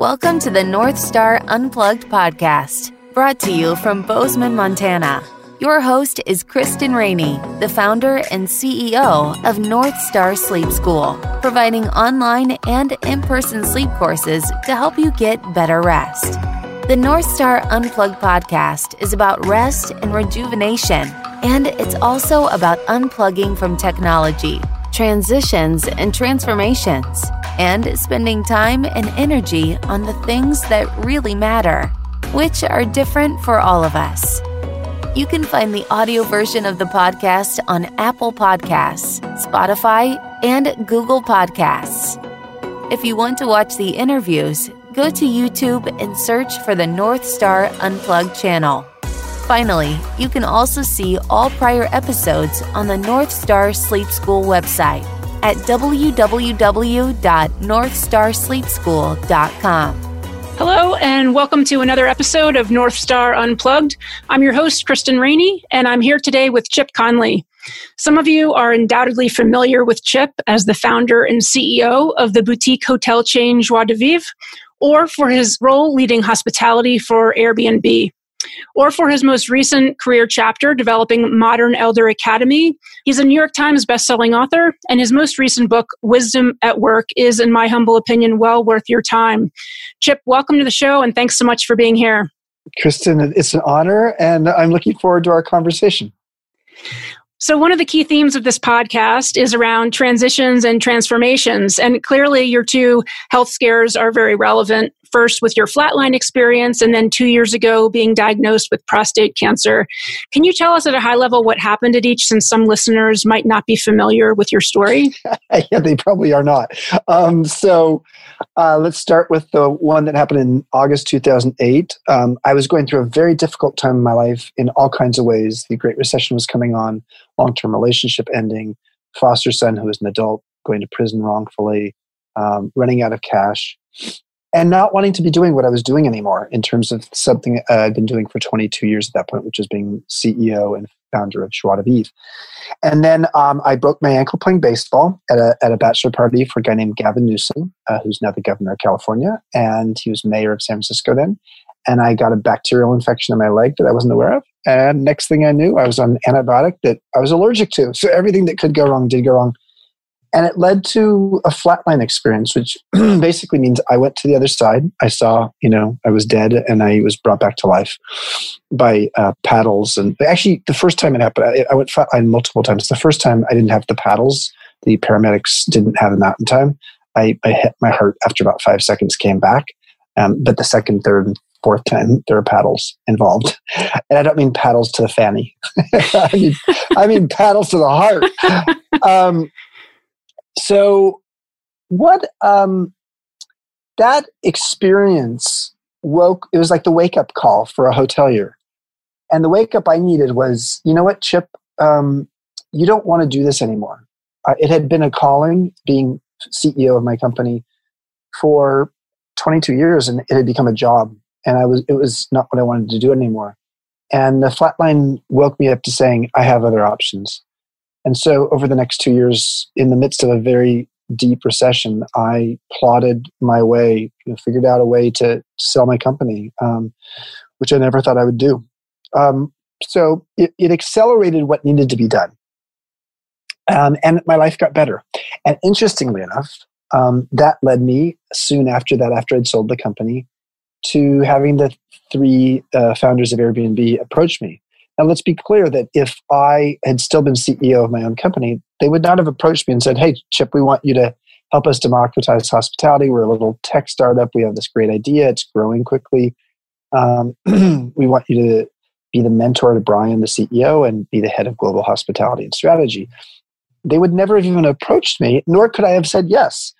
Welcome to the North Star Unplugged podcast, brought to you from Bozeman, Montana. Your host is Kristen Rainey, the founder and CEO of North Star Sleep School, providing online and in person sleep courses to help you get better rest. The North Star Unplugged podcast is about rest and rejuvenation, and it's also about unplugging from technology, transitions, and transformations, and spending time and energy on the things that really matter, which are different for all of us. You can find the audio version of the podcast on Apple Podcasts, Spotify, and Google Podcasts. If you want to watch the interviews, go to YouTube and search for the North Star Unplugged channel. Finally, you can also see all prior episodes on the North Star Sleep School website at www.northstarsleepschool.com. Hello, and welcome to another episode of North Star Unplugged. I'm your host, Kristen Rainey, and I'm here today with Chip Conley. Some of you are undoubtedly familiar with Chip as the founder and CEO of the boutique hotel chain Joie de Vivre, or for his role leading hospitality for Airbnb or for his most recent career chapter, Developing Modern Elder Academy. He's a New York Times bestselling author, and his most recent book, Wisdom at Work, is, in my humble opinion, well worth your time. Chip, welcome to the show, and thanks so much for being here. Kristen, it's an honor, and I'm looking forward to our conversation. So, one of the key themes of this podcast is around transitions and transformations. And clearly, your two health scares are very relevant first with your flatline experience and then two years ago being diagnosed with prostate cancer. Can you tell us at a high level what happened at each since some listeners might not be familiar with your story? yeah, they probably are not. Um, so uh, let's start with the one that happened in August 2008. Um, I was going through a very difficult time in my life in all kinds of ways. The Great Recession was coming on, long term relationship ending, foster son who was an adult going to prison wrongfully, um, running out of cash and not wanting to be doing what I was doing anymore in terms of something I'd been doing for 22 years at that point, which was being CEO and founder of de Vivre. And then um, I broke my ankle playing baseball at a, at a bachelor party for a guy named Gavin Newsom, uh, who's now the governor of California. And he was mayor of San Francisco then. And I got a bacterial infection in my leg that I wasn't aware of. And next thing I knew, I was on an antibiotic that I was allergic to. So everything that could go wrong did go wrong. And it led to a flatline experience, which basically means I went to the other side. I saw, you know, I was dead and I was brought back to life by uh, paddles. And actually, the first time it happened, I, I went flatline multiple times. The first time I didn't have the paddles, the paramedics didn't have them out in time. I, I hit my heart after about five seconds, came back. Um, but the second, third, and fourth time there are paddles involved and i don't mean paddles to the fanny I, mean, I mean paddles to the heart um, so what um that experience woke it was like the wake up call for a hotelier. And the wake up i needed was you know what chip? Um, you don't want to do this anymore. Uh, it had been a calling being ceo of my company for 22 years and it had become a job and i was it was not what i wanted to do anymore. And the flatline woke me up to saying i have other options and so, over the next two years, in the midst of a very deep recession, I plotted my way, you know, figured out a way to sell my company, um, which I never thought I would do. Um, so, it, it, accelerated what needed to be done. Um, and my life got better. And interestingly enough, um, that led me soon after that, after I'd sold the company, to having the three uh, founders of Airbnb approach me now, let's be clear that if I had still been CEO of my own company, they would not have approached me and said, Hey, Chip, we want you to help us democratize hospitality. We're a little tech startup. We have this great idea. It's growing quickly. Um, we want you to be the mentor to Brian, the CEO, and be the head of global hospitality and strategy. They would never have even approached me, nor could I have said yes.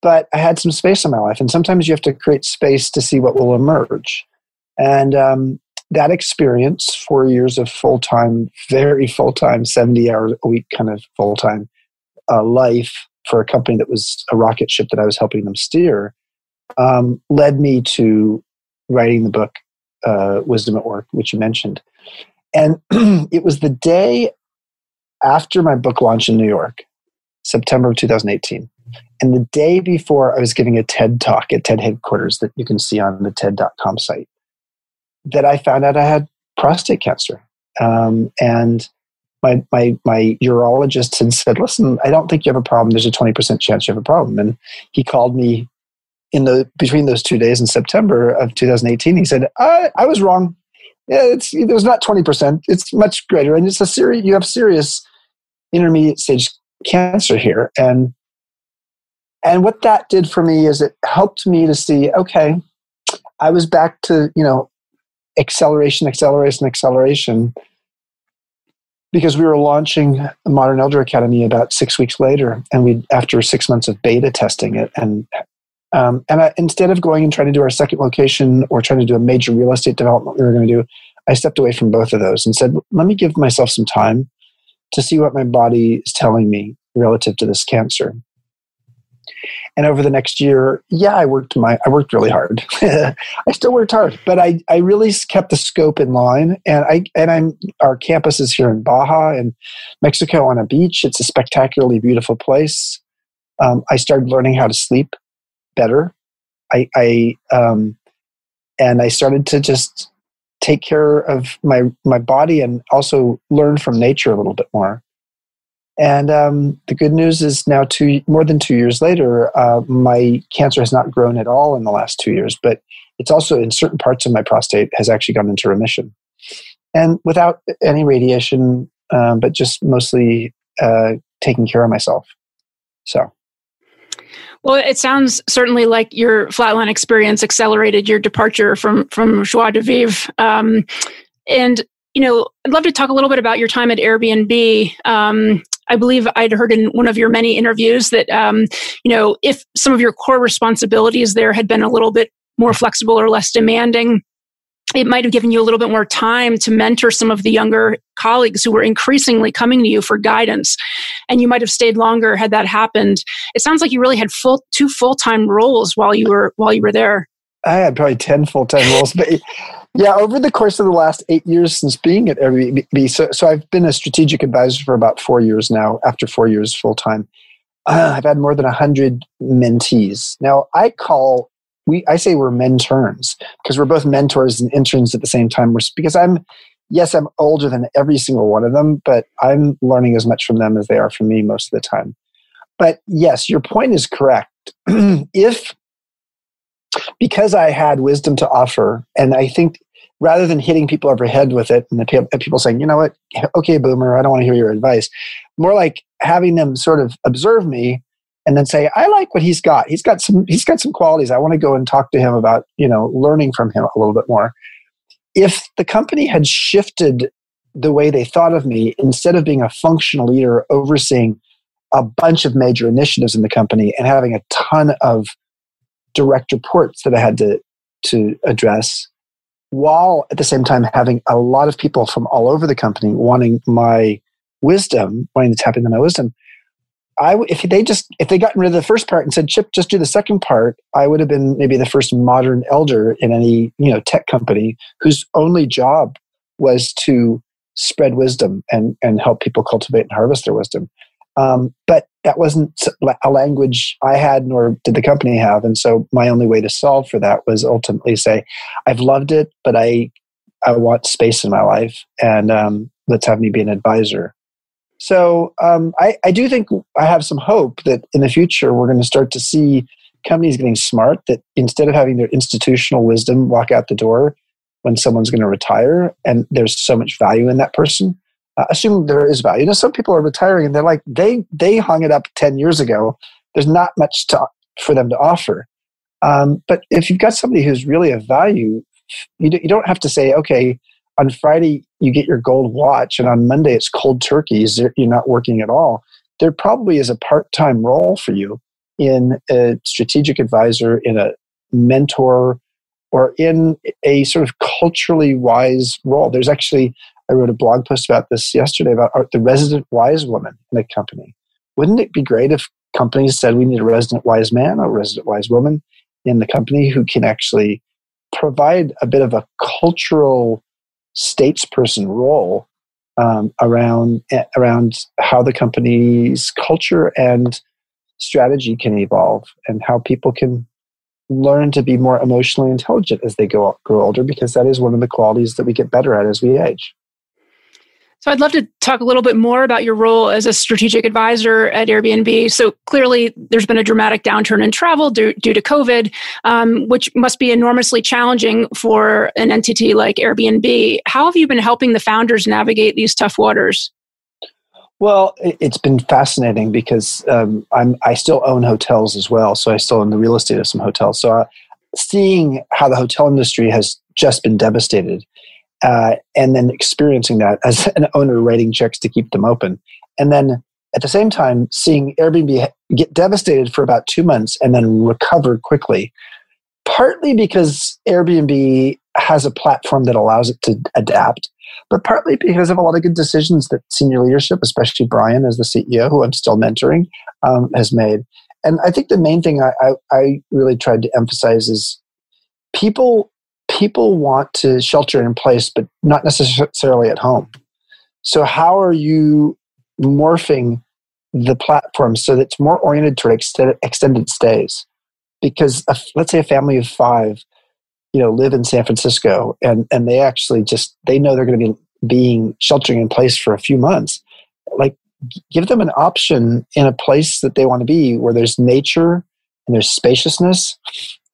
But I had some space in my life, and sometimes you have to create space to see what will emerge. And um, that experience, four years of full time, very full time, 70 hours a week kind of full time uh, life for a company that was a rocket ship that I was helping them steer, um, led me to writing the book uh, Wisdom at Work, which you mentioned. And it was the day after my book launch in New York, September of 2018. And the day before, I was giving a TED talk at TED headquarters that you can see on the TED.com site, that I found out I had prostate cancer. Um, and my, my, my urologist had said, Listen, I don't think you have a problem. There's a 20% chance you have a problem. And he called me in the between those two days in September of 2018. He said, I, I was wrong. Yeah, it's, it was not 20%. It's much greater. And it's a serious, you have serious intermediate stage cancer here. And and what that did for me is it helped me to see, okay, I was back to, you know, acceleration, acceleration, acceleration. Because we were launching Modern Elder Academy about six weeks later, and we after six months of beta testing it, and um, and I, instead of going and trying to do our second location or trying to do a major real estate development we were going to do, I stepped away from both of those and said, let me give myself some time to see what my body is telling me relative to this cancer. And over the next year, yeah, I worked my I worked really hard. I still worked hard, but I, I really kept the scope in line. And I and I'm our campus is here in Baja in Mexico on a beach. It's a spectacularly beautiful place. Um, I started learning how to sleep better. I, I um, and I started to just take care of my my body and also learn from nature a little bit more. And um, the good news is now two more than two years later, uh, my cancer has not grown at all in the last two years, but it's also in certain parts of my prostate has actually gone into remission, and without any radiation, um, but just mostly uh, taking care of myself. So. Well, it sounds certainly like your flatline experience accelerated your departure from from joie de vivre. Um, and you know, I'd love to talk a little bit about your time at Airbnb. Um, I believe I'd heard in one of your many interviews that, um, you know, if some of your core responsibilities there had been a little bit more flexible or less demanding, it might have given you a little bit more time to mentor some of the younger colleagues who were increasingly coming to you for guidance. And you might have stayed longer had that happened. It sounds like you really had full two full-time roles while you were while you were there. I had probably 10 full-time roles but yeah, over the course of the last eight years since being at Airbnb, so, so I've been a strategic advisor for about four years now, after four years full time. Uh, I've had more than 100 mentees. Now, I call, we, I say we're mentorns because we're both mentors and interns at the same time. We're, because I'm, yes, I'm older than every single one of them, but I'm learning as much from them as they are from me most of the time. But yes, your point is correct. if because I had wisdom to offer, and I think rather than hitting people over the head with it and the people saying, you know what, okay, boomer, I don't want to hear your advice, more like having them sort of observe me and then say, I like what he's got. He's got some he's got some qualities. I want to go and talk to him about, you know, learning from him a little bit more. If the company had shifted the way they thought of me, instead of being a functional leader overseeing a bunch of major initiatives in the company and having a ton of direct reports that I had to to address, while at the same time having a lot of people from all over the company wanting my wisdom, wanting to tap into my wisdom. I if they just if they gotten rid of the first part and said Chip just do the second part, I would have been maybe the first modern elder in any you know tech company whose only job was to spread wisdom and and help people cultivate and harvest their wisdom. Um, but that wasn't a language I had, nor did the company have. And so my only way to solve for that was ultimately say, I've loved it, but I, I want space in my life, and um, let's have me be an advisor. So um, I, I do think I have some hope that in the future we're going to start to see companies getting smart that instead of having their institutional wisdom walk out the door when someone's going to retire and there's so much value in that person, uh, assume there is value. You know, some people are retiring and they're like they they hung it up ten years ago. There's not much to, for them to offer. Um, but if you've got somebody who's really of value, you, do, you don't have to say, okay, on Friday you get your gold watch, and on Monday it's cold turkeys. You're not working at all. There probably is a part-time role for you in a strategic advisor, in a mentor, or in a sort of culturally wise role. There's actually I wrote a blog post about this yesterday about the resident wise woman in a company. Wouldn't it be great if companies said we need a resident wise man or resident wise woman in the company who can actually provide a bit of a cultural statesperson role um, around around how the company's culture and strategy can evolve and how people can learn to be more emotionally intelligent as they go grow older because that is one of the qualities that we get better at as we age. So I'd love to talk a little bit more about your role as a strategic advisor at Airbnb. So clearly, there's been a dramatic downturn in travel due, due to COVID, um, which must be enormously challenging for an entity like Airbnb. How have you been helping the founders navigate these tough waters? Well, it's been fascinating because um, I still own hotels as well, so I still own the real estate of some hotels. So, uh, seeing how the hotel industry has just been devastated, uh, and then experiencing that as an owner writing checks to keep them open, and then at the same time seeing Airbnb get devastated for about two months and then recover quickly, partly because Airbnb has a platform that allows it to adapt but partly because of a lot of good decisions that senior leadership, especially Brian as the CEO, who I'm still mentoring, um, has made. And I think the main thing I, I, I really tried to emphasize is people people want to shelter in place, but not necessarily at home. So how are you morphing the platform so that it's more oriented toward extended, stays? Because let's say a family of five you know live in San Francisco and and they actually just they know they're going to be being sheltering in place for a few months like give them an option in a place that they want to be where there's nature and there's spaciousness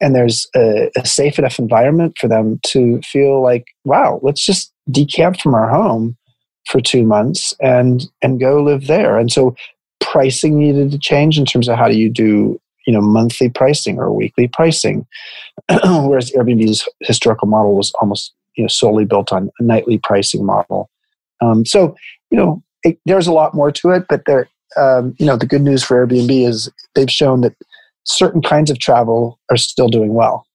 and there's a, a safe enough environment for them to feel like wow let's just decamp from our home for two months and and go live there. And so pricing needed to change in terms of how do you do you know monthly pricing or weekly pricing. Whereas airbnb's historical model was almost you know solely built on a nightly pricing model. Um, so you know it, there's a lot more to it but there um, you know the good news for airbnb is they've shown that certain kinds of travel are still doing well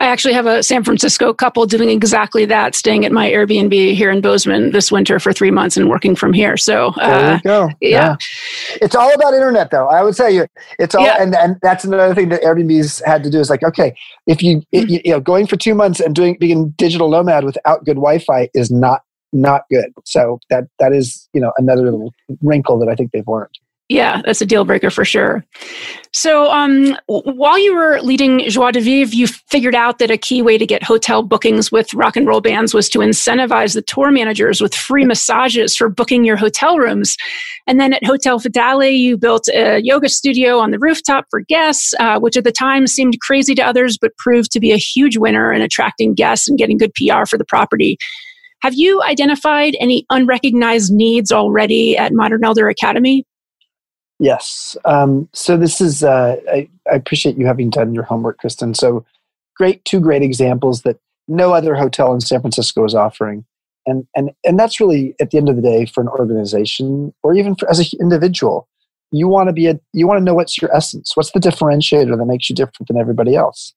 I actually have a San Francisco couple doing exactly that, staying at my Airbnb here in Bozeman this winter for three months and working from here. So uh, there you go. Yeah. yeah. it's all about internet, though. I would say you, it's all, yeah. and and that's another thing that Airbnb's had to do is like, okay, if you mm-hmm. you, you know going for two months and doing being digital nomad without good Wi-Fi is not not good. So that that is you know another little wrinkle that I think they've learned. Yeah, that's a deal breaker for sure. So, um, while you were leading Joie de Vivre, you figured out that a key way to get hotel bookings with rock and roll bands was to incentivize the tour managers with free massages for booking your hotel rooms. And then at Hotel Vitale, you built a yoga studio on the rooftop for guests, uh, which at the time seemed crazy to others, but proved to be a huge winner in attracting guests and getting good PR for the property. Have you identified any unrecognized needs already at Modern Elder Academy? Yes. Um, so this is, uh, I, I, appreciate you having done your homework, Kristen. So great, two great examples that no other hotel in San Francisco is offering. And, and, and that's really at the end of the day for an organization or even for, as an individual, you want to be a, you want to know what's your essence. What's the differentiator that makes you different than everybody else?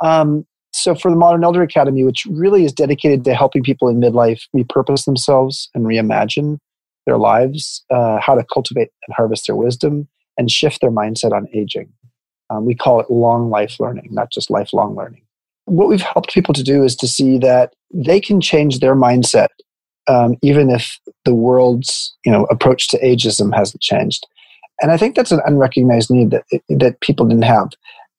Um, so for the Modern Elder Academy, which really is dedicated to helping people in midlife repurpose themselves and reimagine their lives, uh, how to cultivate and harvest their wisdom, and shift their mindset on aging. Um, we call it long life learning, not just lifelong learning. What we've helped people to do is to see that they can change their mindset, um, even if the world's you know approach to ageism hasn't changed. And I think that's an unrecognized need that that people didn't have,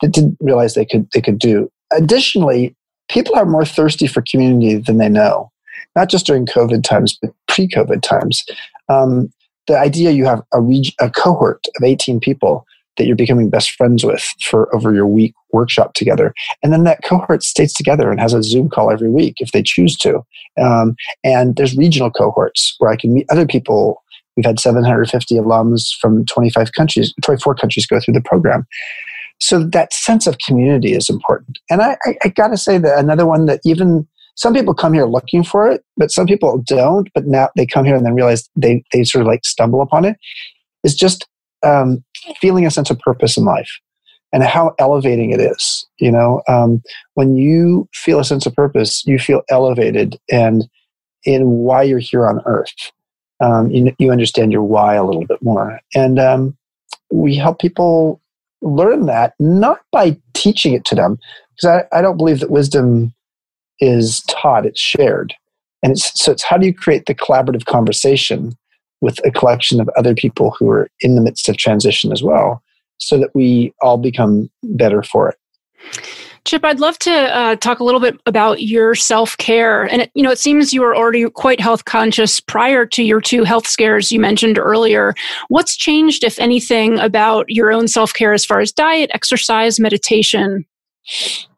that didn't realize they could they could do. Additionally, people are more thirsty for community than they know not just during COVID times, but pre COVID times. Um, the idea you have a, reg- a cohort of 18 people that you're becoming best friends with for over your week workshop together. And then that cohort stays together and has a Zoom call every week if they choose to. Um, and there's regional cohorts where I can meet other people. We've had 750 alums from 25 countries, 24 countries go through the program. So that sense of community is important. And I, I, I got to say that another one that even some people come here looking for it, but some people don't. But now they come here and then realize they, they sort of like stumble upon it. it. Is just um, feeling a sense of purpose in life and how elevating it is. You know, um, when you feel a sense of purpose, you feel elevated and in why you're here on earth. Um, you, you, understand your why a little bit more. And um, we help people learn that not by teaching it to them, because I, I don't believe that wisdom is taught, it's shared. And it's, so it's how do you create the collaborative conversation with a collection of other people who are in the midst of transition as well, so that we all become better for it. Chip, I'd love to uh, talk a little bit about your self care. And it, you know, it seems you were already quite health conscious prior to your two health scares you mentioned earlier. What's changed, if anything, about your own self care as far as diet, exercise, meditation?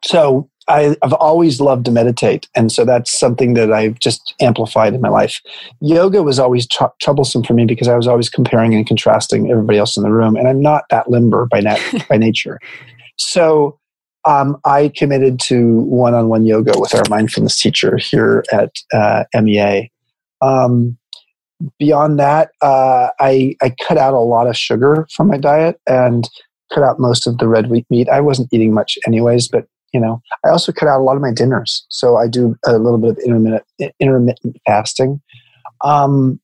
So I, have always loved to meditate, and so that's something that I've just amplified in my life. Yoga was always tr- troublesome for me because I was always comparing and contrasting everybody else in the room, and I'm not that limber by nat- by nature. So um, I committed to one-on-one yoga with our mindfulness teacher here at uh, MEA. Um, beyond that, uh, I, I cut out a lot of sugar from my diet and cut out most of the red wheat meat. I wasn't eating much anyways, but you know, I also cut out a lot of my dinners. So I do a little bit of intermittent intermittent fasting. Um,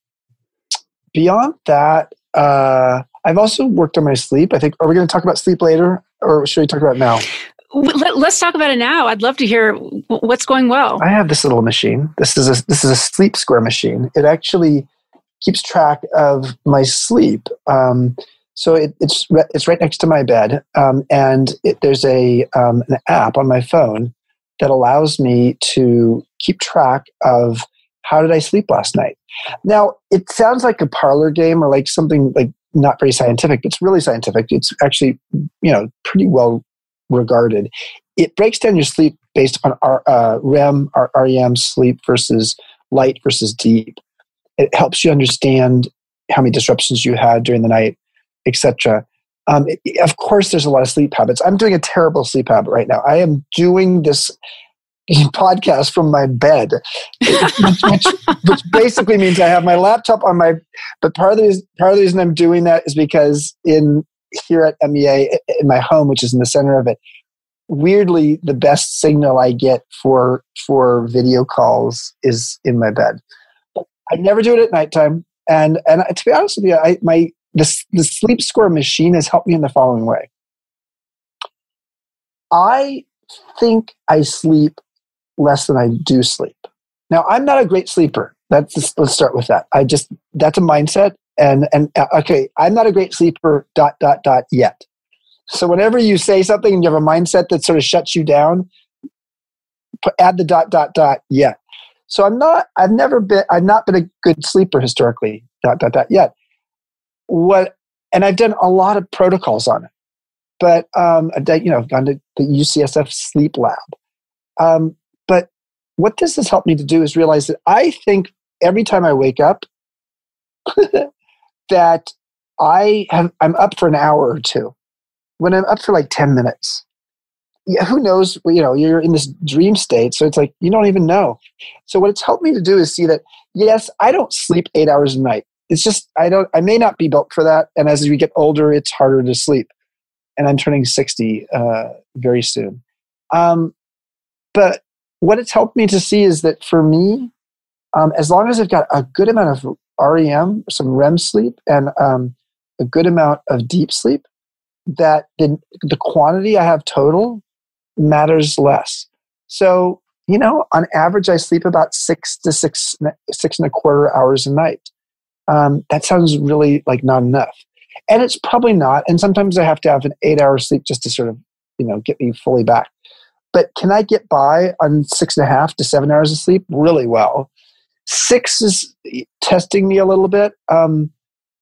beyond that, uh, I've also worked on my sleep. I think. Are we going to talk about sleep later, or should we talk about it now? Let, us talk about it now. I'd love to hear what's going well. I have this little machine. This is a this is a sleep score machine. It actually keeps track of my sleep. Um, so it, it's re- it's right next to my bed, um, and it, there's a um, an app on my phone that allows me to keep track of how did I sleep last night. Now it sounds like a parlor game or like something like not very scientific, but it's really scientific. It's actually you know pretty well regarded. It breaks down your sleep based upon our, uh, REM, our REM sleep versus light versus deep. It helps you understand how many disruptions you had during the night, etc. Um, of course, there's a lot of sleep habits. I'm doing a terrible sleep habit right now. I am doing this podcast from my bed, which, which, basically means I have my laptop on my. But part of the reason, part of the reason I'm doing that is because in here at MEA in my home, which is in the center of it, weirdly the best signal I get for for video calls is in my bed. I never do it at nighttime, and and to be honest with you, I my the the sleep score machine has helped me in the following way. I think I sleep less than I do sleep. Now I'm not a great sleeper. That's just, let's start with that. I just that's a mindset, and and uh, okay, I'm not a great sleeper. Dot dot dot yet. So whenever you say something and you have a mindset that sort of shuts you down, add the dot dot dot yet. So I'm not. I've never been. I've not been a good sleeper historically. Dot dot dot yet. What? And I've done a lot of protocols on it, but um, you know, I've gone to the UCSF sleep lab. Um, but what this has helped me to do is realize that I think every time I wake up, that I have, I'm up for an hour or two. When I'm up for like 10 minutes, yeah, who knows? You know, you're in this dream state. So it's like, you don't even know. So what it's helped me to do is see that, yes, I don't sleep eight hours a night. It's just, I don't, I may not be built for that. And as we get older, it's harder to sleep. And I'm turning 60 uh, very soon. Um, but what it's helped me to see is that for me, um, as long as I've got a good amount of REM, some REM sleep, and um, a good amount of deep sleep, that the, the quantity I have total matters less. So, you know, on average, I sleep about six to six, six and a quarter hours a night. Um, that sounds really like not enough. And it's probably not. And sometimes I have to have an eight hour sleep just to sort of, you know, get me fully back. But can I get by on six and a half to seven hours of sleep? Really well. Six is testing me a little bit. Um,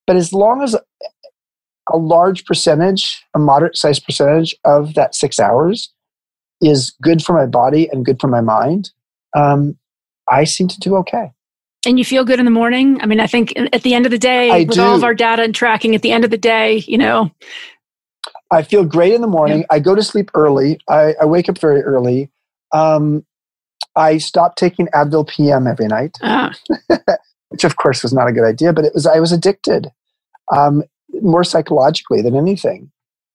but as long as a large percentage, a moderate sized percentage of that six hours is good for my body and good for my mind, um, I seem to do okay. And you feel good in the morning? I mean, I think at the end of the day, I with do. all of our data and tracking, at the end of the day, you know. I feel great in the morning. Yeah. I go to sleep early. I, I wake up very early. Um, I stopped taking Advil PM every night, ah. which of course was not a good idea, but it was I was addicted, um, more psychologically than anything.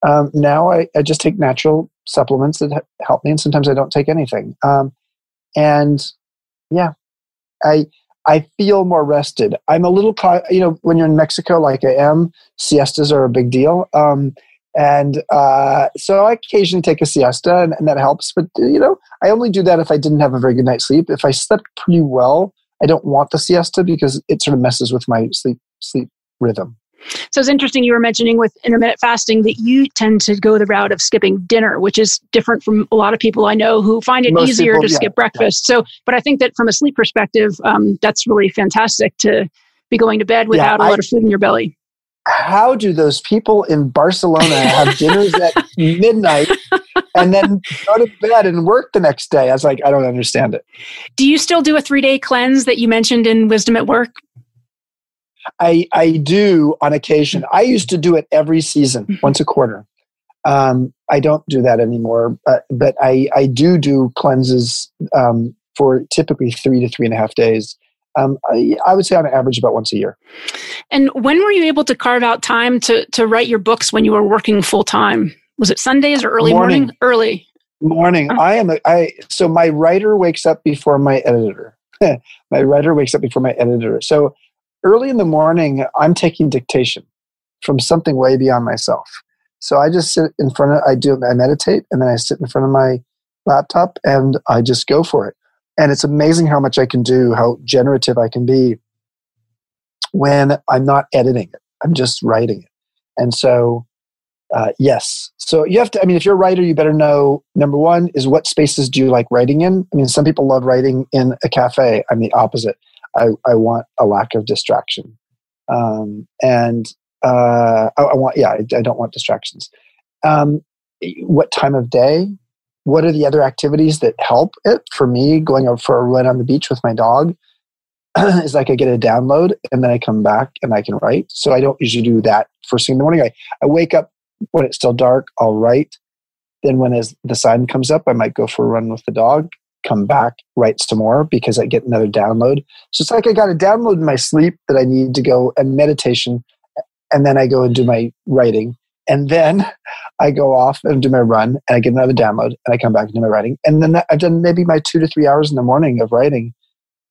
Um, now I, I, just take natural supplements that help me, and sometimes I don't take anything. Um, and yeah, I I feel more rested. I'm a little, you know, when you're in Mexico, like I am, siestas are a big deal. Um, and uh, so I occasionally take a siesta, and, and, that helps. But you know, I only do that if I didn't have a very good night's sleep. If I slept pretty well, I don't want the siesta because it sort of messes with my sleep sleep rhythm. So it's interesting you were mentioning with intermittent fasting that you tend to go the route of skipping dinner, which is different from a lot of people I know who find it Most easier people, to yeah, skip breakfast. Yeah. So, but I think that from a sleep perspective, um, that's really fantastic to be going to bed without yeah, a lot of food in your belly. How do those people in Barcelona have dinners at midnight and then go to bed and work the next day? I was like, I don't understand it. Do you still do a three day cleanse that you mentioned in Wisdom at Work? I, I do on occasion. I used to do it every season, mm-hmm. once a quarter. Um, I don't do that anymore, but, but I, I do do cleanses um, for typically three to three and a half days. Um, I, I, would say on average about once a year. And when were you able to carve out time to, to write your books when you were working full time? Was it Sundays or early morning? morning? Early morning. Oh. I am. A, I so my writer wakes up before my editor. my writer wakes up before my editor. So early in the morning, I'm taking dictation from something way beyond myself. So I just sit in front of, I do, I meditate, and then I sit in front of my laptop and I just go for it. And it's amazing how much I can do, how generative I can be when I'm not editing it. I'm just writing it. And so, uh, yes. So you have to, I mean, if you're a writer, you better know number one is what spaces do you like writing in? I mean, some people love writing in a cafe. I'm the opposite. I, I want a lack of distraction. Um, and uh, I, I, want, yeah, I, I, don't want distractions. Um, what time of day? What are the other activities that help it? For me, going out for a run on the beach with my dog is like I get a download and then I come back and I can write. So I don't usually do that first thing in the morning. I, I wake up when it's still dark, I'll write. Then when the sun comes up, I might go for a run with the dog come back, write some more because I get another download. So it's like I got a download in my sleep that I need to go and meditation, and then I go and do my writing. And then I go off and do my run, and I get another download, and I come back and do my writing. And then I've done maybe my two to three hours in the morning of writing,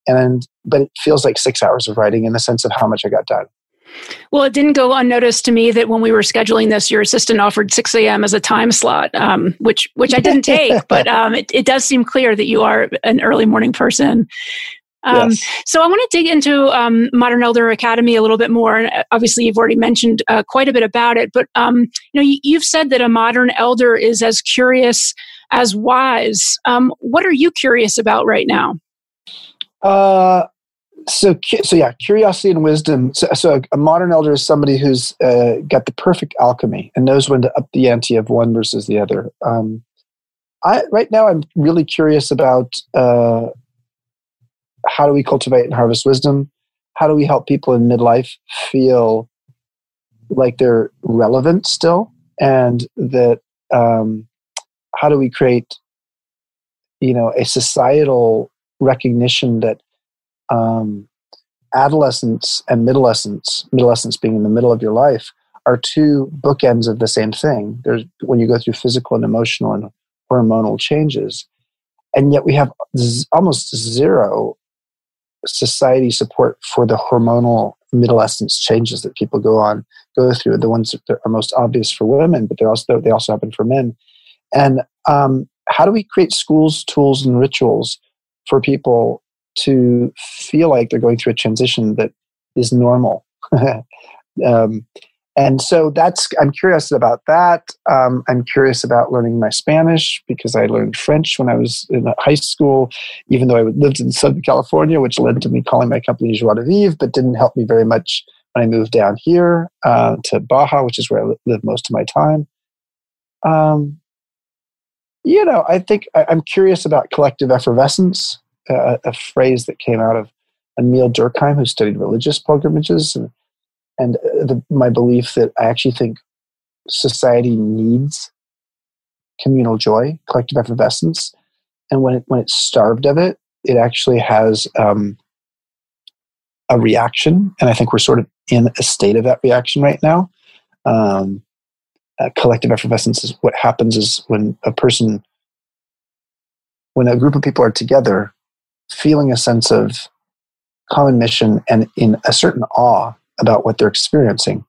and but it feels like six hours of writing in the sense of how much I got done. Well, it didn't go unnoticed to me that when we were scheduling this, your assistant offered 6 a.m. as a time slot, um, which which I didn't take, but um, it, it does seem clear that you are an early morning person. Um, yes. So I want to dig into um, Modern Elder Academy a little bit more. And uh, obviously, you've already mentioned uh, quite a bit about it. But um, you know, you, have said that a modern elder is as curious as wise. Um, what are you curious about right now? Uh, so so yeah curiosity and wisdom. So, so a modern elder is somebody who's uh, got the perfect alchemy and knows when to up the ante of one versus the other. Um, I, right now i'm really curious about uh, how do we cultivate and harvest wisdom? How do we help people in midlife feel like they're relevant still and that um, how do we create you know a societal recognition that um, adolescence and adolescence, adolescence being in the middle of your life, are two bookends of the same thing. There's when you go through physical and emotional and hormonal changes, and yet we have z- almost zero society support for the hormonal adolescence changes that people go on go through. The ones that are most obvious for women, but they also they also happen for men. And um, how do we create schools, tools, and rituals for people to feel like they're going through a transition that is normal. um, and so that's i'm curious about that. Um, i'm curious about learning my spanish because i learned french when i was in high school even though i lived in southern california which led to me calling my company joie de vivre but didn't help me very much when i moved down here uh, to baja which is where i live most of my time. Um, you know i think I, i'm curious about collective effervescence a, a phrase that came out of Émile Durkheim, who studied religious pilgrimages, and, and uh, the, my belief that I actually think society needs communal joy, collective effervescence, and when it, when it's starved of it, it actually has um, a reaction, and I think we're sort of in a state of that reaction right now. Um, uh, collective effervescence is what happens is when a person, when a group of people are together, feeling a sense of common mission and in a certain awe about what they're experiencing.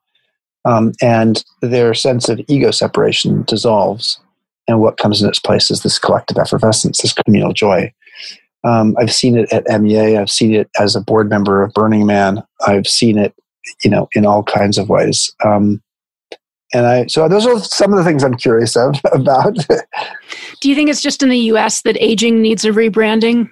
Um, and their sense of ego separation dissolves. And what comes in its place is this collective effervescence, this communal joy. Um, I've seen it at MEA. I've seen it as a board member of Burning Man. I've seen it you know, in all kinds of ways. Um, and I, so those are some of the things I'm curious of about. Do you think it's just in the U.S. that aging needs a rebranding?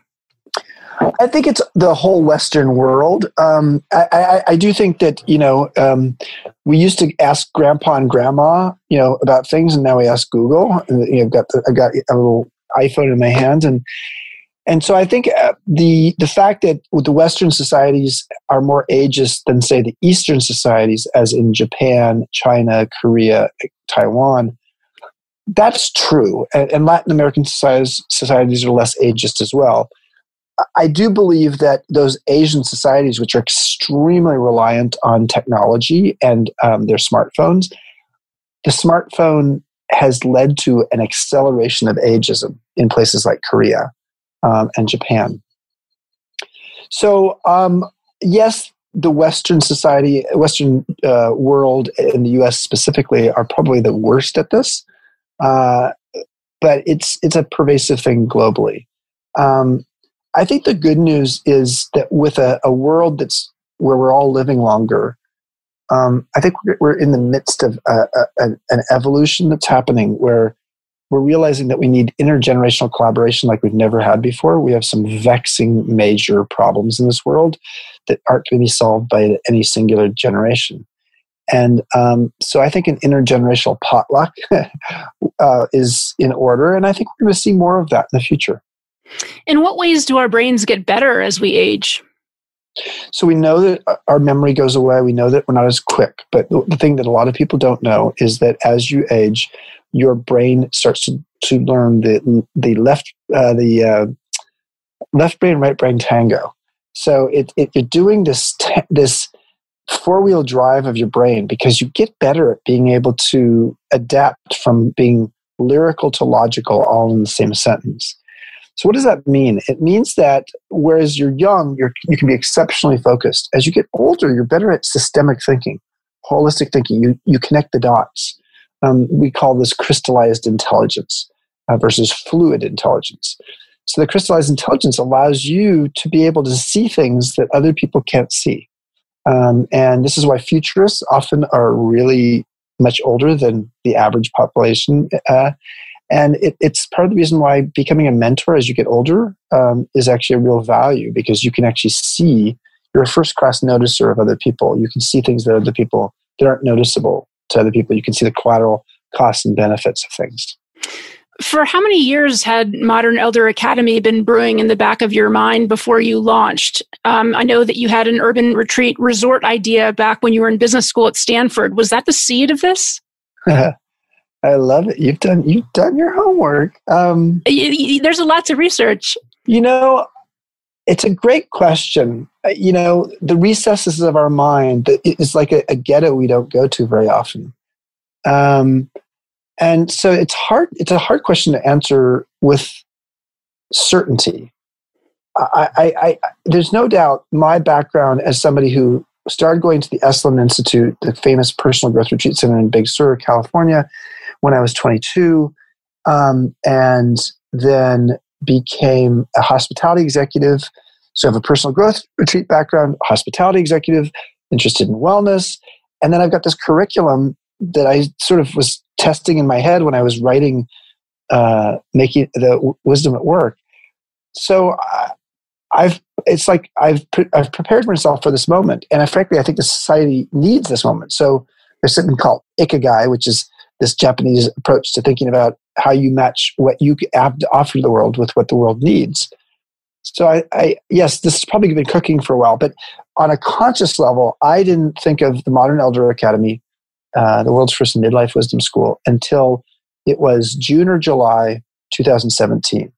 I think it's the whole Western world. Um, I, I, I, do think that you know um, we used to ask Grandpa and Grandma, you know, about things, and now we ask Google. And you know, I've got I've got a little iPhone in my hand, and and so I think uh, the the fact that the Western societies are more ageist than say the Eastern societies, as in Japan, China, Korea, Taiwan, that's true. And, and Latin American societies, societies are less ageist as well. I do believe that those Asian societies, which are extremely reliant on technology and um, their smartphones, the smartphone has led to an acceleration of ageism in places like Korea um, and Japan. So, um, yes, the Western society, Western uh, world, and the U.S. specifically, are probably the worst at this, uh, but it's it's a pervasive thing globally. Um, I think the good news is that with a, a world that's where we're all living longer, um, I think we're in the midst of a, a, an evolution that's happening where we're realizing that we need intergenerational collaboration like we've never had before. We have some vexing major problems in this world that aren't going to be solved by any singular generation. And um, so I think an intergenerational potluck uh, is in order, and I think we're going to see more of that in the future. In what ways do our brains get better as we age? So we know that our memory goes away. We know that we're not as quick. But the thing that a lot of people don't know is that as you age, your brain starts to, to learn the the left uh, the uh, left brain right brain tango. So it, it you're doing this this four wheel drive of your brain because you get better at being able to adapt from being lyrical to logical all in the same sentence. So what does that mean? It means that whereas you're young, you're, you can be exceptionally focused. As you get older, you're better at systemic thinking, holistic thinking. You you connect the dots um, we call this crystallized intelligence uh, versus fluid intelligence. So the crystallized intelligence allows you to be able to see things that other people can't see. Um, and this is why futurists often are really much older than the average population. Uh, and it, it's part of the reason why becoming a mentor as you get older um, is actually a real value because you can actually see, you're a first class noticer of other people. You can see things that other people that aren't noticeable to other people. You can see the collateral costs and benefits of things. For how many years had Modern Elder Academy been brewing in the back of your mind before you launched? Um, I know that you had an urban retreat resort idea back when you were in business school at Stanford. Was that the seed of this? I love it. You've done you've done your homework. Um, There's a lot of research. You know, it's a great question. Uh, you know, the recesses of our mind is like a, a ghetto we don't go to very often. Um, and so it's hard. It's a hard question to answer with certainty. I, I, I, there's no doubt my background as somebody who started going to the Esalen Institute, the famous personal growth retreat center in Big Sur, California, when I was 22, um, and then became a hospitality executive. So I have a personal growth retreat background, hospitality executive, interested in wellness. And then I've got this curriculum that I sort of was testing in my head when I was writing, uh, making the w- wisdom at work. So I, I've, it's like I've, pre- I've prepared myself for this moment. And I, frankly, I think the society needs this moment. So there's something called ikigai, which is this Japanese approach to thinking about how you match what you have to offer the world with what the world needs. So I, I yes, this has probably been cooking for a while, but on a conscious level, I didn't think of the Modern Elder Academy, uh, the world's first midlife wisdom school, until it was June or July 2017.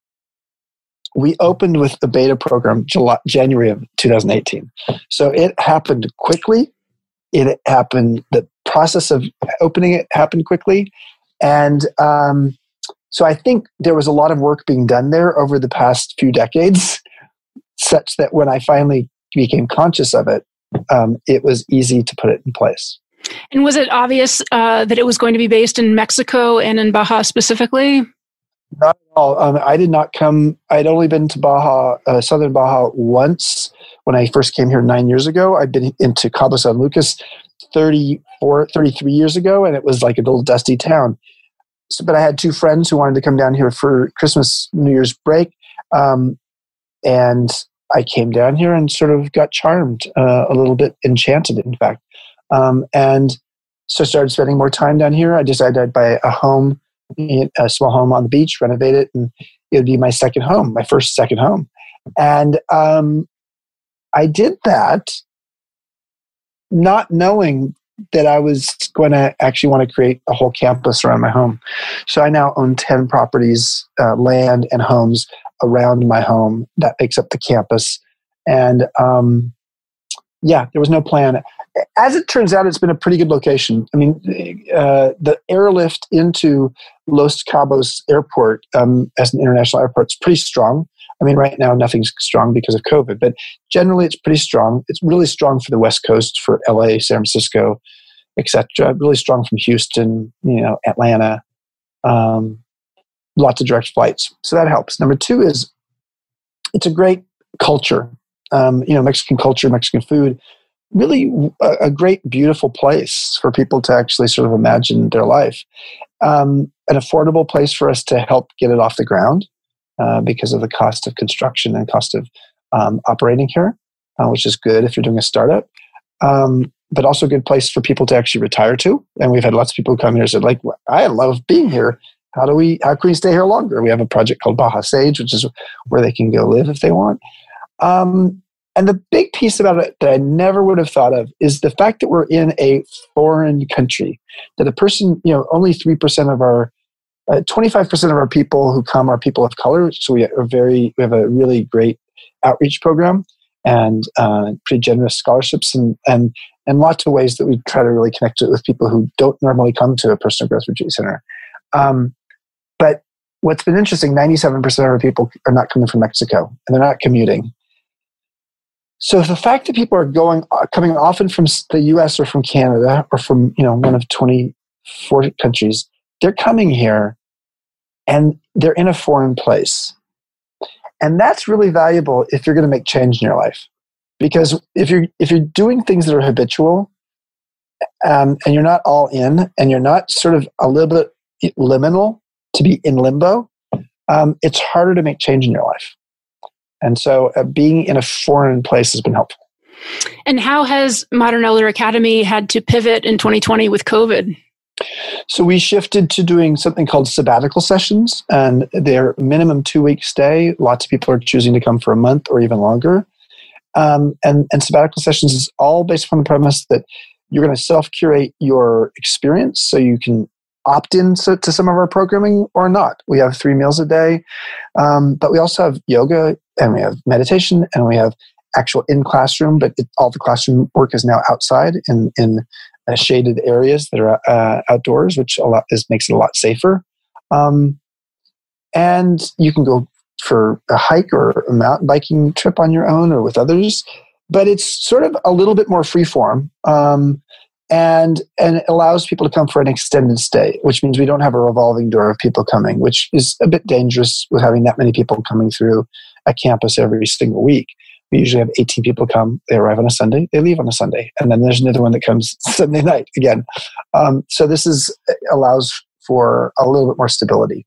We opened with the beta program July, January of 2018. So it happened quickly. It happened, the process of opening it happened quickly. And um, so I think there was a lot of work being done there over the past few decades, such that when I finally became conscious of it, um, it was easy to put it in place. And was it obvious uh, that it was going to be based in Mexico and in Baja specifically? Not at all. Um, I did not come. I'd only been to Baja, uh, Southern Baja, once when I first came here nine years ago. I'd been into Cabo San Lucas 34, 33 years ago, and it was like a little dusty town. So, but I had two friends who wanted to come down here for Christmas, New Year's break, um, and I came down here and sort of got charmed, uh, a little bit enchanted, in fact. Um, and so started spending more time down here. I decided I'd buy a home, a small home on the beach, renovate it, and it would be my second home, my first second home. And um, I did that not knowing that I was going to actually want to create a whole campus around my home. So I now own 10 properties, uh, land, and homes around my home that makes up the campus. And um, yeah, there was no plan. As it turns out, it's been a pretty good location. I mean, uh, the airlift into Los Cabos Airport um, as an international airport is pretty strong. I mean, right now nothing's strong because of COVID, but generally it's pretty strong. It's really strong for the West Coast, for LA, San Francisco, etc. Really strong from Houston, you know, Atlanta. Um, lots of direct flights, so that helps. Number two is it's a great culture. Um, you know, Mexican culture, Mexican food. Really, a, a, great, beautiful place for people to actually sort of imagine their life. Um, an affordable place for us to help get it off the ground. Uh, because of the cost of construction and cost of um, operating here, uh, which is good if you're doing a startup. Um, but also a good place for people to actually retire to. And we've had lots of people come here and said, like, I love being here. How do we? How can we stay here longer? We have a project called Baja Sage, which is where they can go live if they want. Um, and the big piece about it that I never would have thought of is the fact that we're in a foreign country. That a person, you know, only three percent of our uh, 25% of our people who come are people of color. So we are very, we have a really great outreach program and uh, pretty generous scholarships and, and, and lots of ways that we try to really connect it with people who don't normally come to a personal growth retreat center. Um, but what's been interesting, 97% of our people are not coming from Mexico and they're not commuting. So the fact that people are going, uh, coming often from the U.S. or from Canada or from you know one of 24 countries, they're coming here and they're in a foreign place. And that's really valuable if you're going to make change in your life. Because if you're if you're doing things that are habitual um, and you're not all in and you're not sort of a little bit liminal to be in limbo, um, it's harder to make change in your life. And so uh, being in a foreign place has been helpful. And how has Modern Elder Academy had to pivot in 2020 with COVID? So we shifted to doing something called sabbatical sessions, and they're minimum two week stay. Lots of people are choosing to come for a month or even longer. Um, and, and sabbatical sessions is all based upon the premise that you're going to self curate your experience so you can opt in to, to, some of our programming or not. We have three meals a day, um, but we also have yoga and we have meditation and we have actual in classroom, but it, all the classroom work is now outside in, in uh, shaded areas that are uh, outdoors, which a lot is makes it a lot safer. Um, and you can go for a hike or a mountain biking trip on your own or with others, but it's sort of a little bit more freeform. Um, and and allows people to come for an extended stay, which means we don't have a revolving door of people coming, which is a bit dangerous with having that many people coming through a campus every single week. We usually have 18 people come. They arrive on a Sunday. They leave on a Sunday, and then there's another one that comes Sunday night again. Um, so this is allows for a little bit more stability.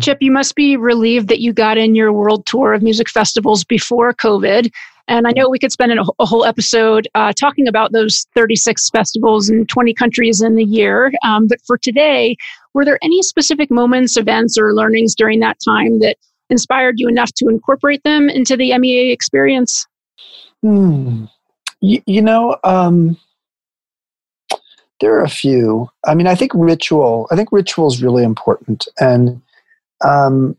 Chip, you must be relieved that you got in your world tour of music festivals before COVID. And I know we could spend a, whole episode uh, talking about those 36 festivals in 20 countries in the year. Um, but for today, were there any specific moments, events, or learnings during that time that inspired you enough to incorporate them into the MEA experience? Hmm. You, you know, um, there are a few. I mean, I think ritual. I think ritual is really important, and um,